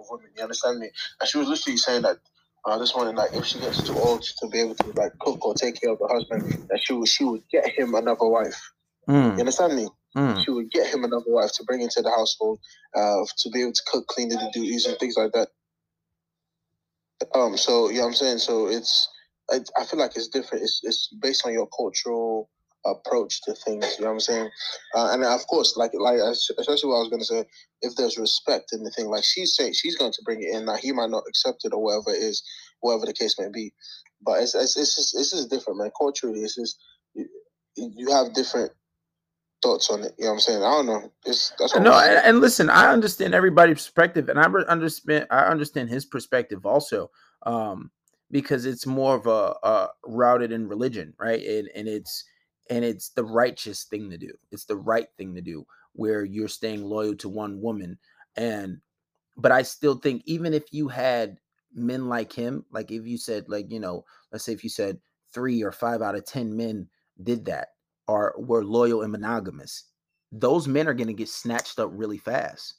of women. You understand me? And she was literally saying that uh, this morning, like if she gets too old to be able to like cook or take care of her husband, that she would she would get him another wife. Mm, You understand me? mm. She would get him another wife to bring into the household, uh, to be able to cook, clean, do the duties and things like that. Um, so yeah, you know I'm saying so. It's I, I feel like it's different. It's it's based on your cultural approach to things. You know what I'm saying? Uh, and of course, like like especially what I was gonna say, if there's respect in the thing, like she's saying she's going to bring it in. Now he might not accept it or whatever it is, whatever the case may be. But it's it's it's just, it's just different, man. Culturally, it's just you, you have different thoughts on it. You know what I'm saying? I don't know. It's that's what No, I'm and, and listen, I understand everybody's perspective, and I understand I understand his perspective also, um, because it's more of a, a routed in religion, right? And and it's and it's the righteous thing to do. It's the right thing to do, where you're staying loyal to one woman, and but I still think even if you had men like him, like if you said like you know, let's say if you said three or five out of ten men did that or were loyal and monogamous, those men are going to get snatched up really fast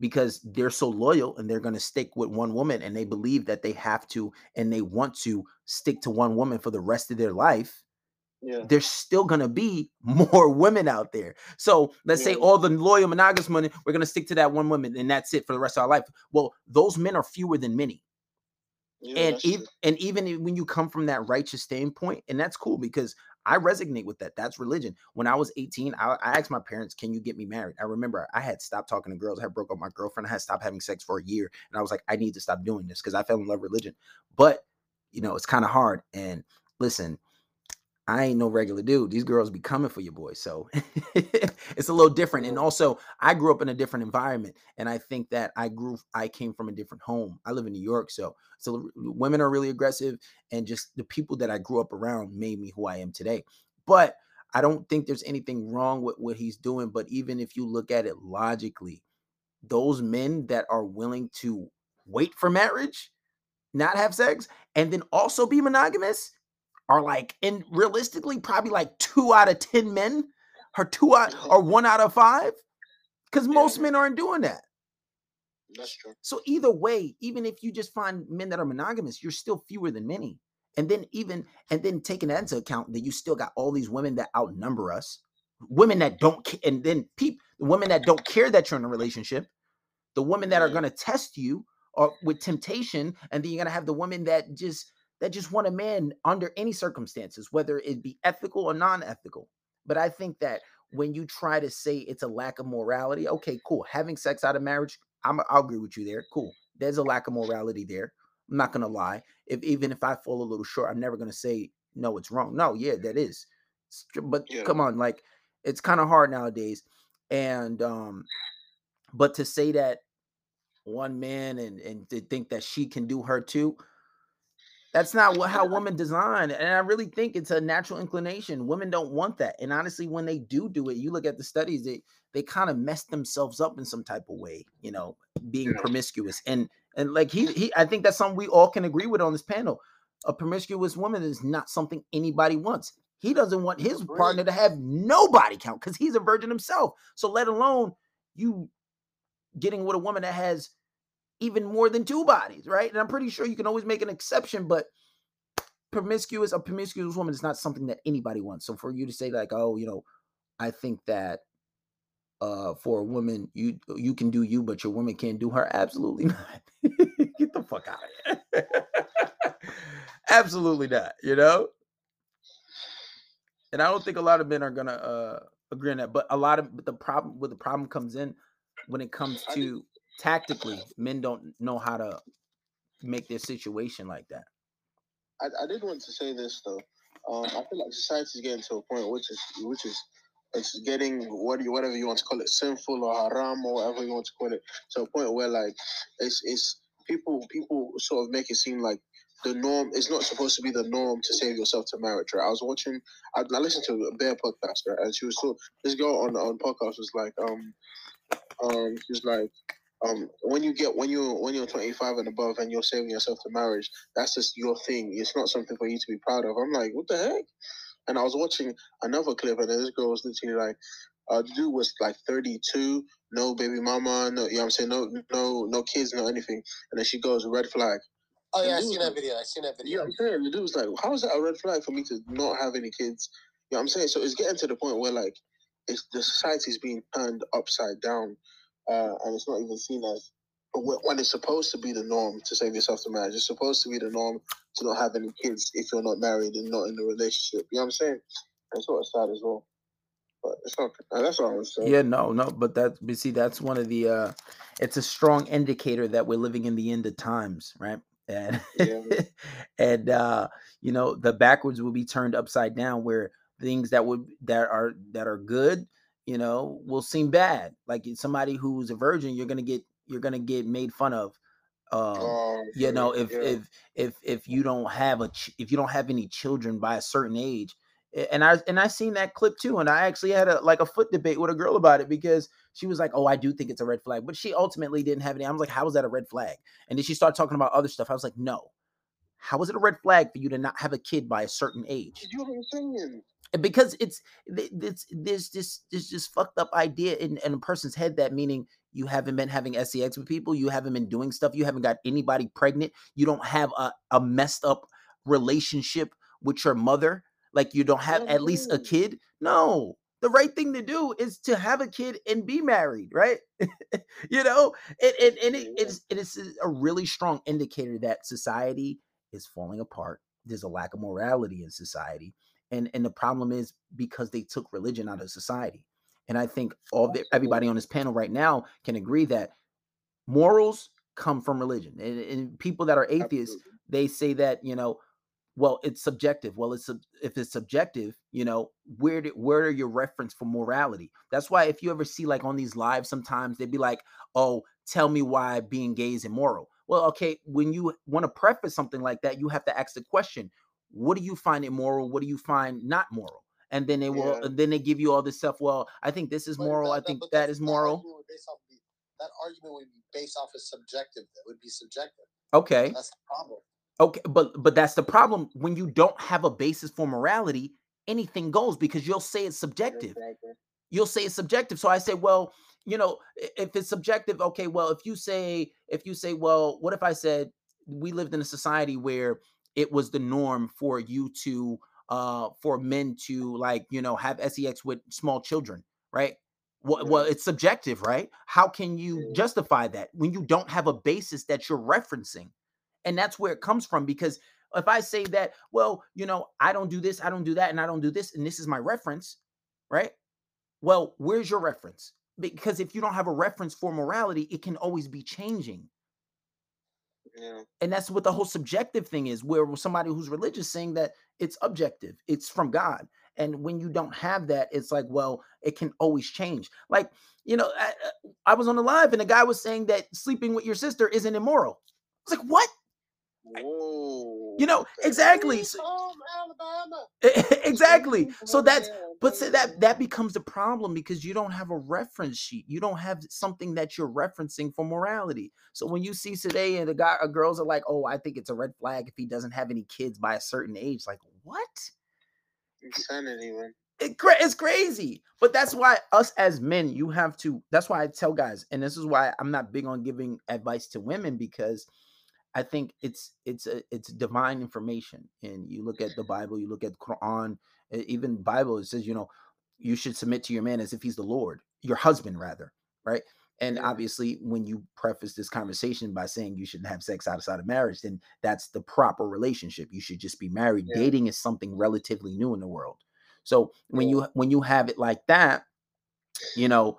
because they're so loyal and they're going to stick with one woman and they believe that they have to and they want to stick to one woman for the rest of their life Yeah. there's still going to be more women out there so let's say all the loyal monogamous women we're going to stick to that one woman and that's it for the rest of our life well those men are fewer than many Yeah, and even and even when you come from that righteous standpoint, and that's cool because I resonate with that. That's religion. When I was 18, I, I asked my parents, "Can you get me married?" I remember I had stopped talking to girls. I had broke up my girlfriend. I had stopped having sex for a year, and I was like, "I need to stop doing this" because I fell in love with religion. But you know, it's kind of hard. And listen, I ain't no regular dude. These girls be coming for you, boy. So it's a little different. And also, I grew up in a different environment, and I think that I grew. I came from a different home. I live in New York, so so women are really aggressive, and just the people that I grew up around made me who I am today. But I don't think there's anything wrong with what he's doing. But even if you look at it logically, those men that are willing to wait for marriage, not have sex, and then also be monogamous are like, and realistically, probably like two out of 10 men or two out or one out of five. Because most men aren't doing that. That's true. So either way, even if you just find men that are monogamous, you're still fewer than many. And then even and then taking that into account that you still got all these women that outnumber us, women that don't and then peep the women that don't care that you're in a relationship, the women that are going to test you or with temptation, and then you're going to have the women that just that just want a man under any circumstances, whether it be ethical or non-ethical. But I think that when you try to say it's a lack of morality, okay, cool. Having sex out of marriage, I'm, I'll agree with you there. Cool. There's a lack of morality there. I'm not gonna lie. If even if I fall a little short, I'm never gonna say no, it's wrong. No, yeah, that is. But Yeah. come on, like it's kind of hard nowadays. And um, but to say that one man and and to think that she can do her too, that's not what how women design. And I really think it's a natural inclination. Women don't want that. And honestly, when they do do it, you look at the studies, they they kind of mess themselves up in some type of way, you know, being Yeah. promiscuous. And and like he he I think that's something we all can agree with on this panel. A promiscuous woman is not something anybody wants. He doesn't want his partner to have nobody count because he's a virgin himself. So let alone you getting with a woman that has even more than two bodies, right? And I'm pretty sure you can always make an exception, but promiscuous, a promiscuous woman is not something that anybody wants. So for you to say like, oh, you know, I think that uh for a woman, you you can do you, but your woman can't do her. Absolutely not. Get the fuck out of here. Absolutely not, you know? And I don't think a lot of men are gonna uh agree on that. But a lot of but the problem where the problem comes in when it comes to tactically, men don't know how to make their situation like that. I, I did want to say this though. Um, I feel like society's getting to a point which is which is it's getting what you whatever you want to call it, sinful or haram or whatever you want to call it, to a point where like it's it's people people sort of make it seem like the norm is not supposed to be the norm to save yourself to marriage. Right? I was watching, I, I listened to a Bear podcast, right? And she was so this girl on on podcast was like, um, um, she was like, um, when you get when you're when you're 25 and above and you're saving yourself to marriage, that's just your thing. It's not something for you to be proud of. I'm like, what the heck? And I was watching another clip, and this girl was literally like, Uh, the dude was like 32, no baby mama, no, you know what I'm saying, no, no, no kids, no anything. And then she goes, red flag. Oh yeah, I seen that video. I seen that You know video. what I'm saying? The dude was like, how is that a red flag for me to not have any kids? You know what I'm saying? So it's getting to the point where like, it's the society's being turned upside down, uh, and it's not even seen as. When it's supposed to be the norm to save yourself to marriage, it's supposed to be the norm to not have any kids if you're not married and not in a relationship. You know what I'm saying? That's sort of sad as well. But it's That's all I was saying. Yeah, no, no, but that but see that's one of the uh it's a strong indicator that we're living in the end of times, right? And Yeah. and uh you know, the backwards will be turned upside down where things that would that are that are good, you know, will seem bad. Like somebody who's a virgin, you're to get you're to get made fun of. Um Um, you know if yeah. if if if you don't have a ch- if you don't have any children by a certain age and i and i seen that clip too and i actually had a like a foot debate with a girl about it because she was like oh i do think it's a red flag but she ultimately didn't have any i was like how is that a red flag and then she started talking about other stuff i was like no how is it a red flag for you to not have a kid by a certain age you know what I'm saying? and because it's it's there's this this just fucked up idea in, in a person's head that meaning you haven't been having sex with people you haven't been doing stuff you haven't got anybody pregnant you don't have a, a messed up relationship with your mother like you don't have at least a Mhm. kid? No. The right thing to do is to have a kid and be married right? You know? And, and, and it, it's it is a really strong indicator that society is falling apart. There's a lack of morality in society and and the problem is because they took religion out of society and i think all the, everybody on this panel right now can agree that morals come from religion and, and people that are atheists Absolutely. they say that you know well it's subjective. Well it's if it's subjective you know where do, where are your reference for morality? That's why if you ever see like on these lives sometimes they'd be like oh tell me why being gay is immoral. Well okay when you want to preface something like that you have to ask the question what do you find immoral what do you find not moral and then they will Yeah. then they give you all this stuff well i think this is But moral i think that that's- moral argument would based off the- that argument would be based off of subjective. That would be subjective. okay That's the problem. Okay, but but that's the problem when you don't have a basis for morality, anything goes because you'll say it's subjective. You'll say it's subjective. So I say, well, you know, if it's subjective, okay, well, if you say if you say, well, what if I said we lived in a society where it was the norm for you to uh for men to like, you know, have sex with small children, right? Well, well, it's subjective, right? How can you justify that when you don't have a basis that you're referencing? and that's where it comes from because if i say that well you know i don't do this i don't do that and i don't do this and this is my reference right well where's your reference because if you don't have a reference for morality it can always be changing Yeah. and that's what the whole subjective thing is where somebody who's religious saying that it's objective it's from god and when you don't have that it's like well it can always change like you know i, uh, I was on the live and the guy was saying that sleeping with your sister isn't immoral i was like what Whoa. you know exactly so- home Alabama. exactly. So that's but say that that becomes a problem because you don't have a reference sheet. You don't have something that you're referencing for morality. So when you see today and the guy or girls are like, "Oh, I think it's a red flag if he doesn't have any kids by a certain age." Like, what? Insanity, man. It, it's crazy. But that's why us as men, you have to. That's why I tell guys, and this is why I'm not big on giving advice to women because I think it's it's a, it's divine information. And you look at the Bible, you look at Quran, even Bible. It says, you know, you should submit to your man as if he's the Lord, your husband rather, right? And obviously, when you preface this conversation by saying you shouldn't have sex outside of marriage, then that's the proper relationship. You should just be married. Yeah. Dating is something relatively new in the world. So when you when you have it like that, you know,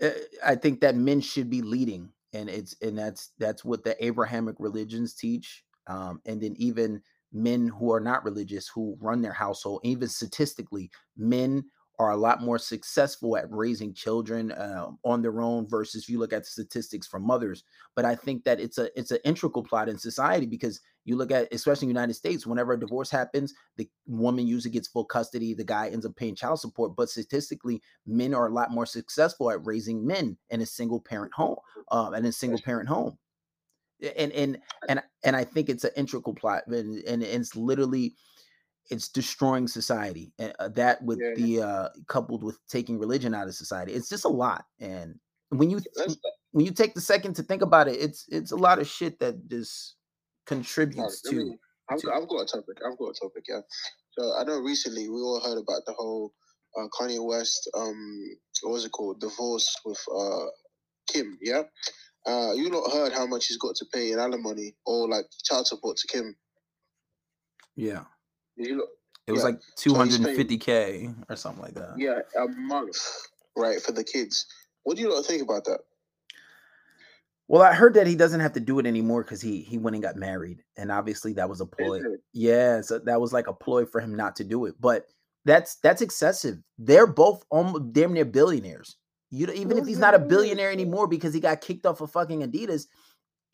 eh, I think that men should be leading, and it's and that's that's what the Abrahamic religions teach, um, and then even men who are not religious who run their household, even statistically, men are a lot more successful at raising children uh, on their own versus if you look at statistics from mothers. But I think that it's a it's an integral plot in society because you look at especially in the United States, whenever a divorce happens, the woman usually gets full custody, the guy ends up paying child support. But statistically, men are a lot more successful at raising men in a single parent home, um, in a single parent home. And and and and I think it's an integral plot, and, and it's literally it's destroying society. And uh, that with Yeah. the uh coupled with taking religion out of society, it's just a lot. And when you when you take the second to think about it, it's it's a lot of shit that just contributes Alright, let to. me- I've, to- got, I've got a topic. I've got a topic. Yeah. So I know recently we all heard about the whole uh, Kanye West. Um, what was it called? Divorce with uh Kim. Yeah. Uh, you not heard how much he's got to pay in alimony or like child support to Kim. Yeah, you look? it was Yeah. like two he's hundred paying- and fifty k or something like that. Yeah, a month. Right for the kids. What do you not think about that? Well, I heard that he doesn't have to do it anymore because he he went and got married, and obviously that was a ploy. Yeah, so that was like a ploy for him not to do it. But that's that's excessive. They're both almost damn near billionaires. You don't- even if he's not a billionaire anymore because he got kicked off of fucking Adidas,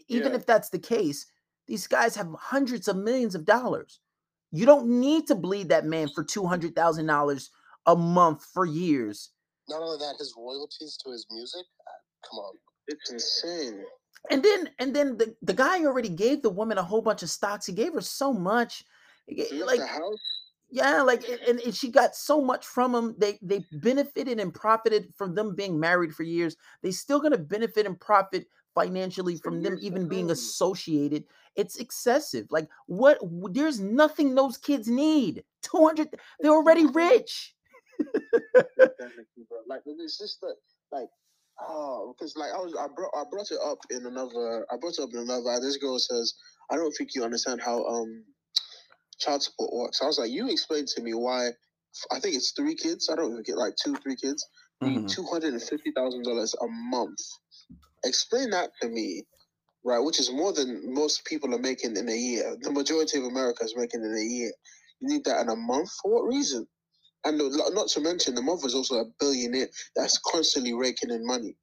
even Yeah. if that's the case, these guys have hundreds of millions of dollars. You don't need to bleed that man for two hundred thousand dollars a month for years. Not only that, his royalties to his music. uh, Come on. It's insane. And then and then the, the guy already gave the woman a whole bunch of stocks. He gave her so much. He ga- Like the house. Yeah, like and, and she got so much from them They they benefited and profited from them being married for years. They still gonna benefit and profit financially from them even being associated. It's excessive. Like what there's nothing those kids need. 200 they're already rich. Like it's just that, like, oh, because like I was, I brought, I brought it up in another, I brought it up in another. This girl says, I don't think you understand how um child support works. I was like, you explain to me why. I think it's three kids. I don't even get like two, three kids. Mhm. Need two hundred and fifty thousand dollars a month. Explain that to me, right? Which is more than most people are making in a year. The majority of America is making in a year. You need that in a month for what reason? And not to mention, the mother is also a billionaire that's constantly raking in money.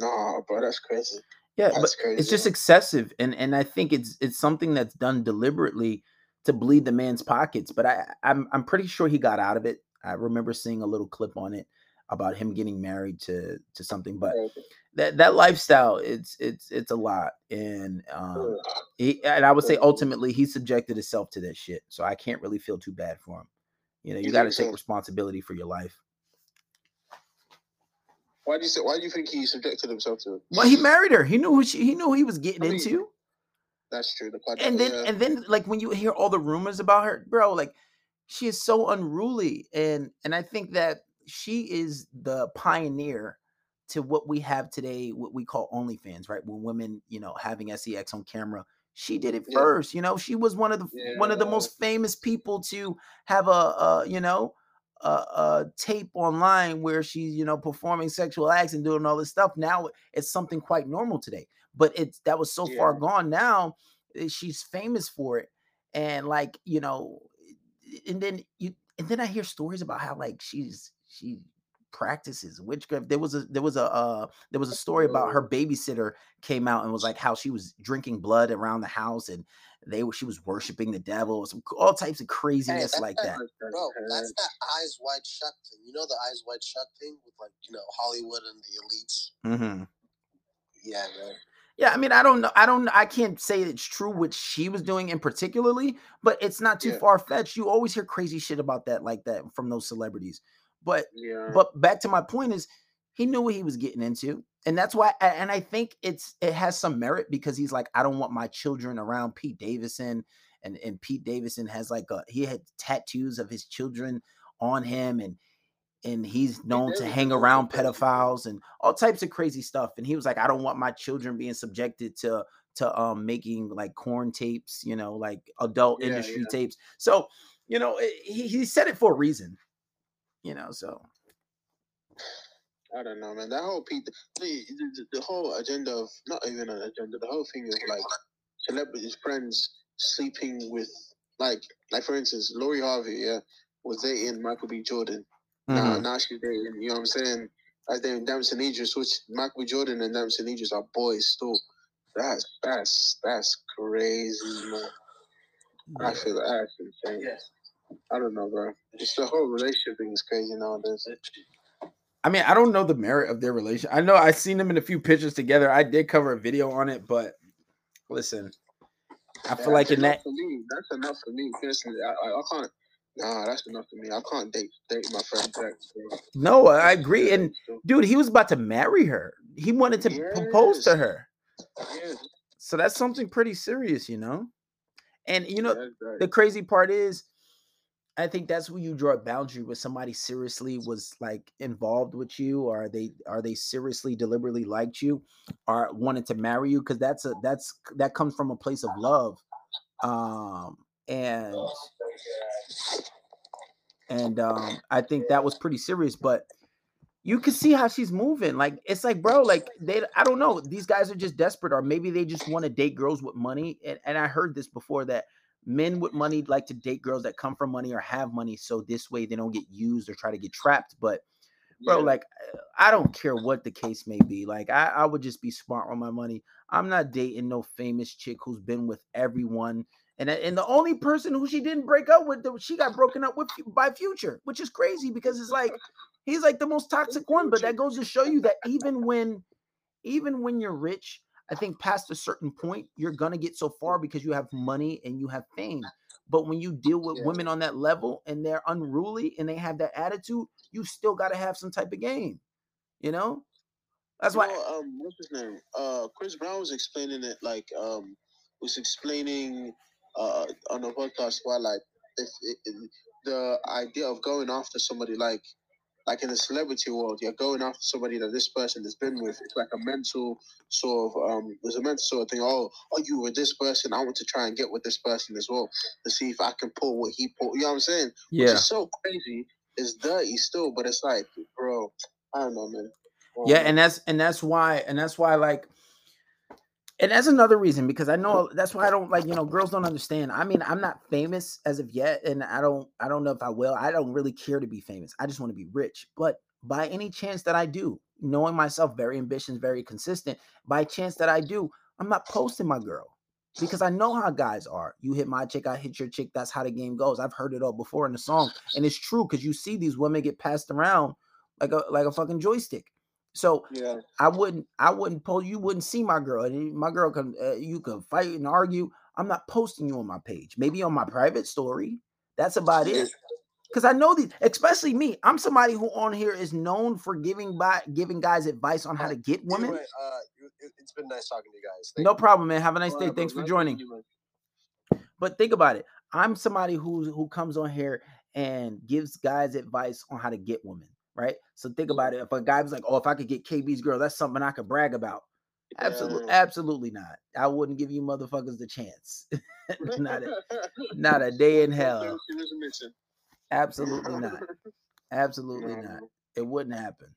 Nah, bro, that's crazy. Yeah, That's but crazy. it's just excessive and and i think it's it's something that's done deliberately to bleed the man's pockets but i i'm i'm pretty sure he got out of it. I remember seeing a little clip on it about him getting married to to something but that that lifestyle it's it's it's a lot and um he, and i would say ultimately he subjected himself to that shit so i can't really feel too bad for him. You know you You got to take so? responsibility for your life. Why do you say? Why do you think he subjected himself to it? well he married her. He knew who she, he knew who he was getting I mean, into That's true. The quadru- and then yeah. and then like when you hear all the rumors about her bro like she is so unruly and and i think that she is the pioneer to what we have today what we call onlyfans right when women you know having sex on camera she did it Yeah. first you know she was one of the one of the most famous people to have a, a you know a, a tape online where she's you know performing sexual acts and doing all this stuff now it's something quite normal today but it's that was so far gone now eh, she's famous for it and like you know and then you and then i hear stories about how like she's she practices witchcraft there was a there was a uh there was a story about her babysitter came out and was like how she was drinking blood around the house and they were she was worshiping the devil some all types of craziness that's like that- that Bro, that's that eyes wide shut thing. You know the eyes wide shut thing with like, you know, Hollywood and the elites? hmm Yeah, man. Yeah, I mean, I don't know. I don't. I can't say it's true what she was doing in particularly, but it's not too Yeah. far fetched. You always hear crazy shit about that, like that, from those celebrities. But Yeah. but back to my point is, he knew what he was getting into, and that's why. And I think it's it has some merit because he's like, I don't want my children around Pete Davidson, and and Pete Davidson has like a he had tattoos of his children on him, and and he's known to hang around pedophiles and all types of crazy stuff. And he was like, I don't want my children being subjected to to um making like corn tapes, you know, like adult Yeah, industry yeah. tapes. So, you know, it- he, he said it for a reason. You know, so I don't know, man. That whole Pete, the, the, the whole agenda of not even an agenda, the whole thing of like celebrities, friends sleeping with, like, like for instance, Lori Harvey, yeah, was dating Michael B. Jordan. Now, mhm. now she's dating, you know what I'm saying? As dating Damson Idris, which Michael B. Jordan and Damson Idris are boys still. That's that's that's crazy, man. I feel that's insane. Yes. I don't know, bro. Just the whole relationship thing is crazy nowadays. I mean, I don't know the merit of their relation. I know I've seen them in a few pictures together. I did cover a video on it, but listen, I feel Yeah, like that's in enough that for me. That's enough for me personally. I, I, I can't Nah, that's enough for me. I can't date date my friend Jack. Bro. No, I agree. And dude, he was about to marry her. He wanted to yes. propose to her. Yes. So that's something pretty serious, you know. And you know, yes, right. the crazy part is I think that's where you draw a boundary with somebody seriously was like involved with you, or are they are they seriously deliberately liked you, or wanted to marry you? Because that's a that's that comes from a place of love, um, and and um, I think that was pretty serious. But you can see how she's moving. Like it's like, bro, like they I don't know. These guys are just desperate, or maybe they just want to date girls with money. And, and I heard this before that men with money like to date girls that come from money or have money, so this way they don't get used or try to get trapped. But bro, Yeah. like I don't care what the case may be. Like I, I would just be smart with my money. I'm not dating no famous chick who's been with everyone. And, and the only person who she didn't break up with, she got broken up with by Future, which is crazy because it's like he's like the most toxic one. But that goes to show you that even when, even when you're rich, I think past a certain point, you're gonna get so far because you have money and you have fame. But when you deal with Yeah. women on that level and they're unruly and they have that attitude, you still gotta have some type of game. You know? That's You why know, um, what's his name? Uh, Chris Brown was explaining it like um, was explaining uh on a podcast why like if the idea of going after somebody like like in the celebrity world, you're going after somebody that this person has been with. It's like a mental sort of um, there's a mental sort of thing. Oh, oh, you were this person. I want to try and get with this person as well to see if I can pull what he pulled. You know what I'm saying? Which yeah. is so crazy. It's dirty still, but it's like, bro, I don't know, man. Don't Yeah, know. and that's and that's why and that's why like and that's another reason because I know that's why I don't like you know girls don't understand. I mean, I'm not famous as of yet, and I don't I don't know if I will. I don't really care to be famous. I just want to be rich. But by any chance that I do, knowing myself, very ambitious, very consistent. By chance that I do, I'm not posting my girl because I know how guys are. You hit my chick, I hit your chick. That's how the game goes. I've heard it all before in the song, and it's true because you see these women get passed around like a like a fucking joystick. So yeah. I wouldn't, I wouldn't post. You wouldn't see my girl. My girl can, uh, you can fight and argue. I'm not posting you on my page. Maybe on my private story. That's about it. Because I know these, especially me. I'm somebody who on here is known for giving by giving guys advice on how to get women. Anyway, uh, it, it's been nice talking to you guys. Thank No you. problem, man. Have a nice All day. right, bro. Thanks for joining. you. But think about it. I'm somebody who who comes on here and gives guys advice on how to get women, right? So think about it. If a guy was like, "Oh, if I could get KB's girl, that's something I could brag about." Absolutely, Yeah. absolutely not. I wouldn't give you motherfuckers the chance. not a, not a day in hell. She was missing. Absolutely not. Absolutely No, not. It wouldn't happen.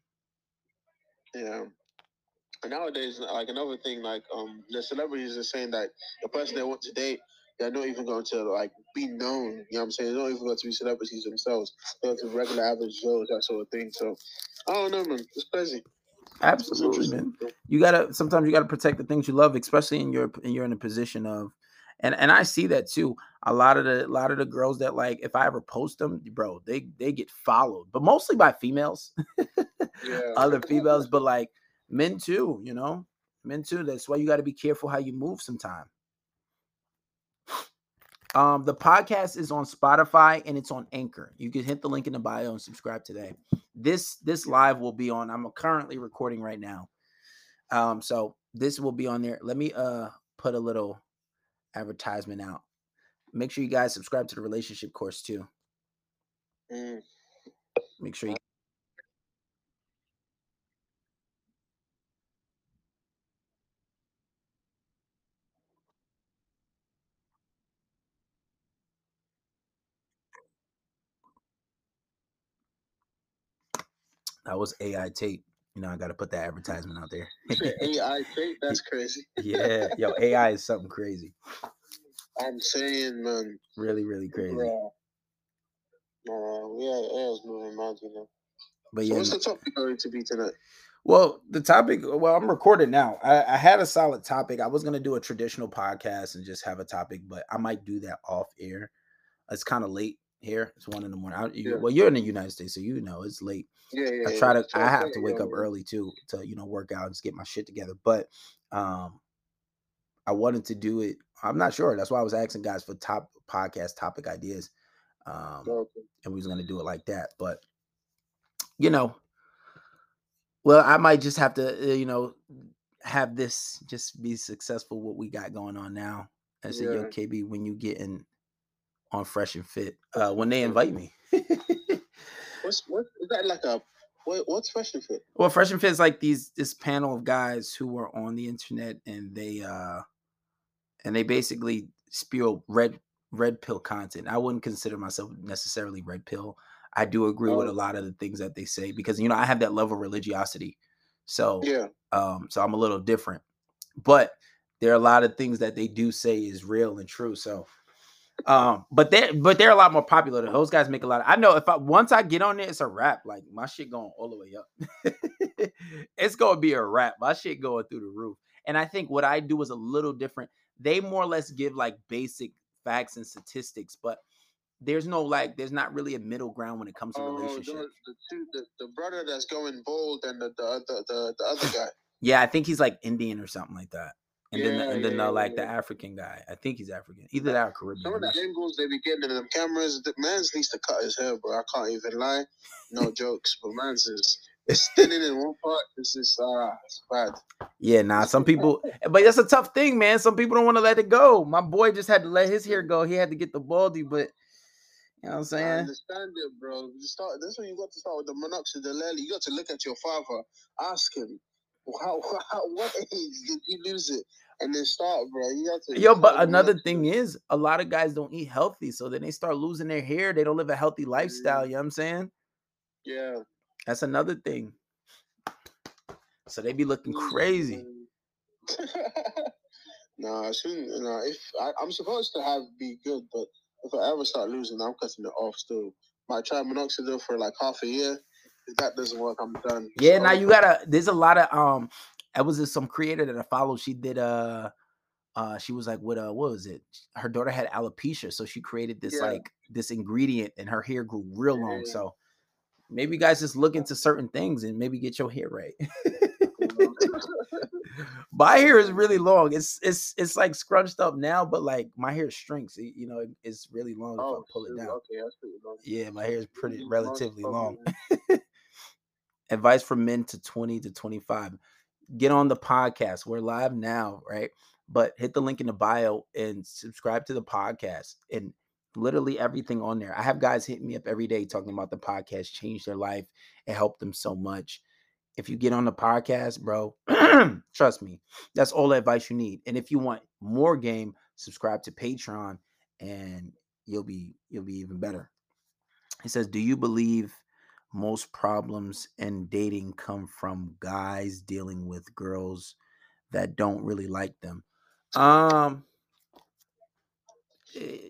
Yeah. And nowadays, like another thing, like um, the celebrities are saying that the person they want to date, they're not even going to like be known. You know what I'm saying? They're not even going to be celebrities themselves. They're to regular average Joes, that sort of thing. So I don't know, man. It's crazy. Absolutely, man. You gotta sometimes you gotta protect the things you love, especially in your and you're in a position of and and I see that too. A lot of the a lot of the girls that like if I ever post them, bro, they they get followed, but mostly by females, Yeah. other females, but like men too, you know, men too. That's why you got to be careful how you move sometime. Um, the podcast is on Spotify and it's on Anchor. You can hit the link in the bio and subscribe today. This this live will be on. I'm currently recording right now. Um, so this will be on there. Let me uh put a little advertisement out. Make sure you guys subscribe to the relationship course too. Mm. Make sure you that was AI tape. You know, I gotta put that advertisement out there. AI tape, that's crazy. yeah, yo, AI is something crazy. I'm saying, man. Really, really crazy. Bruh. No, yeah, AI is moving you know. But So yeah, what's the topic going to be tonight? Well, the topic, well, I'm recording now. I, I had a solid topic. I was going to do a traditional podcast and just have a topic, but I might do that off air. It's kind of late here. It's one in the morning. I, you, Yeah. Well, you're in the United States, so you know it's late. Yeah, yeah. I try to, I have to wake up early too to, you know, work out and just get my shit together. But um I wanted to do it. I'm not sure. That's why I was asking guys for top podcast topic ideas. Um, okay. and we was gonna do it like that, but you know, well, I might just have to, uh, you know, have this just be successful. What we got going on now. I said, yeah. yo, KB, when you get in on Fresh and Fit, uh, when they invite me. what's what is that like a what, what's Fresh and Fit? Well, Fresh and Fit is like these this panel of guys who are on the internet and they uh and they basically spew red red pill content. I wouldn't consider myself necessarily red pill. I do agree oh. with a lot of the things that they say because you know I have that level of religiosity. So yeah, um, so I'm a little different. But there are a lot of things that they do say is real and true. So um, but they but they're a lot more popular. Those guys make a lot. Of, I know if I once I get on there, it's a wrap. Like my shit going all the way up. it's gonna be a wrap. My shit going through the roof. And I think what I do is a little different. They more or less give like basic facts and statistics, but there's no like there's not really a middle ground when it comes to oh, relationships. The, two, the, the, brother that's going bold and the the, the the, the other guy. Yeah, I think he's like Indian or something like that. And yeah, then, the, and then yeah, the, like yeah. the African guy, I think he's African. Either that or Caribbean. Some of the angles they be getting in them cameras, the man's needs to cut his hair, bro. I can't even lie, no jokes. But man's is standing in one part. This is uh, it's bad. Yeah, nah. Some people, but that's a tough thing, man. Some people don't want to let it go. My boy just had to let his hair go. He had to get the baldy, but you know what I'm saying? I understand it, bro. You start. That's when you got to start with the minoxidil. You got to look at your father, ask him, how, how what age did you lose it? And then start, bro. You have to. Yo, but another thing is, a lot of guys don't eat healthy, so then they start losing their hair. They don't live a healthy lifestyle. Mm. You know what I'm saying? Yeah. That's another thing. So they be looking crazy. Mm. no, I shouldn't. You know, if I, am supposed to have be good, but if I ever start losing, I'm cutting it off. Still, might try minoxidil for like half a year. If that doesn't work, I'm done. Yeah, so, now you gotta. There's a lot of um. I was some creator that I follow. She did uh uh she was like what uh what was it her daughter had alopecia so she created this yeah. like this ingredient and her hair grew real long yeah. so maybe you guys just look into certain things and maybe get your hair right my hair is really long it's it's it's like scrunched up now but like my hair shrinks you know it's really long oh, if i pull it down okay, that's pretty long. yeah my hair is pretty relatively long advice for men to 20 to 25 get on the podcast. We're live now, right? But hit the link in the bio and subscribe to the podcast and literally everything on there. I have guys hit me up every day talking about the podcast, changed their life, and helped them so much. If you get on the podcast, bro, trust me, that's all the advice you need. And if you want more game, subscribe to Patreon and you'll be you'll be even better. He says, "Do you believe most problems in dating come from guys dealing with girls that don't really like them. Um eh,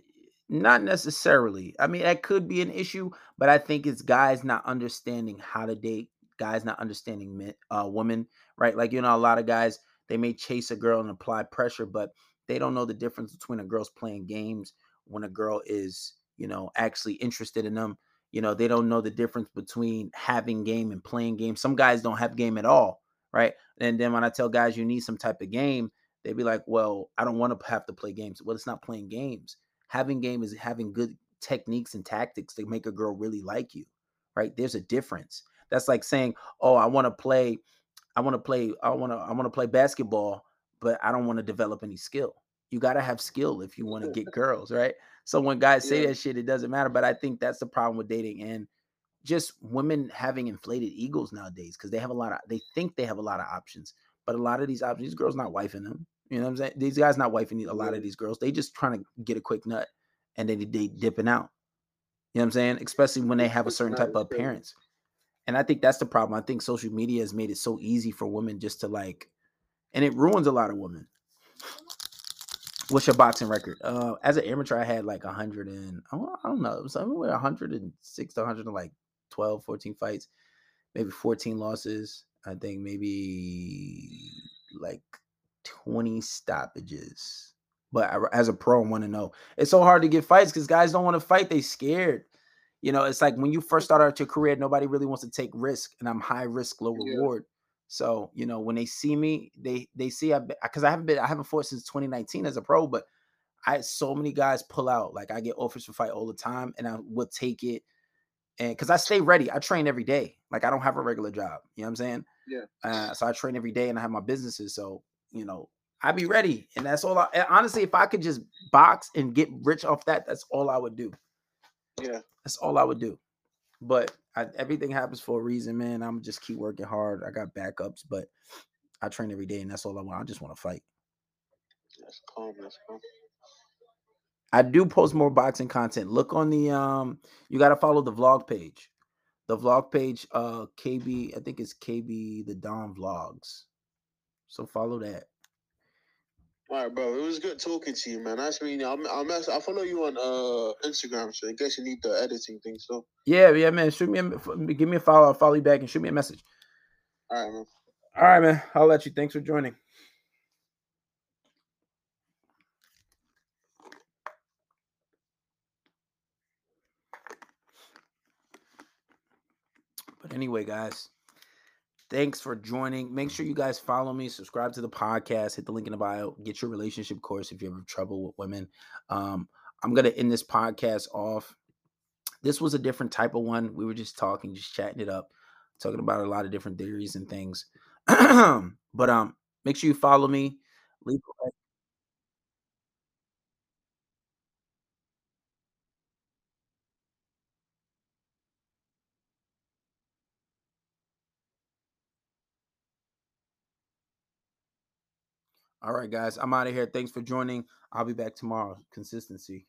not necessarily. I mean, that could be an issue, but I think it's guys not understanding how to date, guys not understanding men, uh, women, right? Like you know, a lot of guys they may chase a girl and apply pressure, but they don't know the difference between a girl's playing games when a girl is, you know, actually interested in them you know, they don't know the difference between having game and playing game. Some guys don't have game at all, right? And then when I tell guys you need some type of game, they'd be like, "Well, I don't want to have to play games." Well, it's not playing games. Having game is having good techniques and tactics to make a girl really like you, right? There's a difference. That's like saying, "Oh, I want to play, I want to play, I want to, I want to play basketball, but I don't want to develop any skill." You got to have skill if you want to get girls, right? So when guys say yeah. that shit, it doesn't matter. But I think that's the problem with dating and just women having inflated egos nowadays because they have a lot of they think they have a lot of options, but a lot of these options, these girls not wifing them. You know what I'm saying? These guys not wifing a lot of these girls. They just trying to get a quick nut and then they, they dipping out. You know what I'm saying? Especially when they have a certain type of appearance. And I think that's the problem. I think social media has made it so easy for women just to like, and it ruins a lot of women. What's your boxing record? Uh, as an amateur, I had like a hundred and I don't know, somewhere 106 to 100 and like 12, 14 fights, maybe 14 losses. I think maybe like 20 stoppages. But I, as a pro, I want to know. It's so hard to get fights because guys don't want to fight. They scared. You know, it's like when you first start out your career, nobody really wants to take risk, and I'm high risk, low reward. So you know when they see me, they they see I because I haven't been I haven't fought since 2019 as a pro, but I so many guys pull out. Like I get offers for fight all the time, and I would take it. And because I stay ready, I train every day. Like I don't have a regular job. You know what I'm saying? Yeah. Uh, so I train every day, and I have my businesses. So you know, I be ready, and that's all. I honestly, if I could just box and get rich off that, that's all I would do. Yeah. That's all I would do. But I, everything happens for a reason, man. I'm just keep working hard. I got backups, but I train every day, and that's all I want. I just want to fight. That's calm. That's calm. I do post more boxing content. Look on the um you got to follow the vlog page. The vlog page uh KB, I think it's KB the Don Vlogs. So follow that. All right, bro. It was good talking to you, man. Nice meeting you. I'll, I'll, mess, I'll follow you on uh Instagram, so in case you need the editing thing. So Yeah, yeah, man. Shoot me a, give me a follow. I'll follow you back and shoot me a message. all right, man. All right, man. I'll let you. Thanks for joining. But anyway, guys, thanks for joining. Make sure you guys follow me, subscribe to the podcast, hit the link in the bio, get your relationship course if you have trouble with women. Um, I'm gonna end this podcast off. This was a different type of one. We were just talking, just chatting it up, talking about a lot of different theories and things. but um, make sure you follow me. Leave All right, guys. I'm out of here. Thanks for joining. I'll be back tomorrow. Consistency.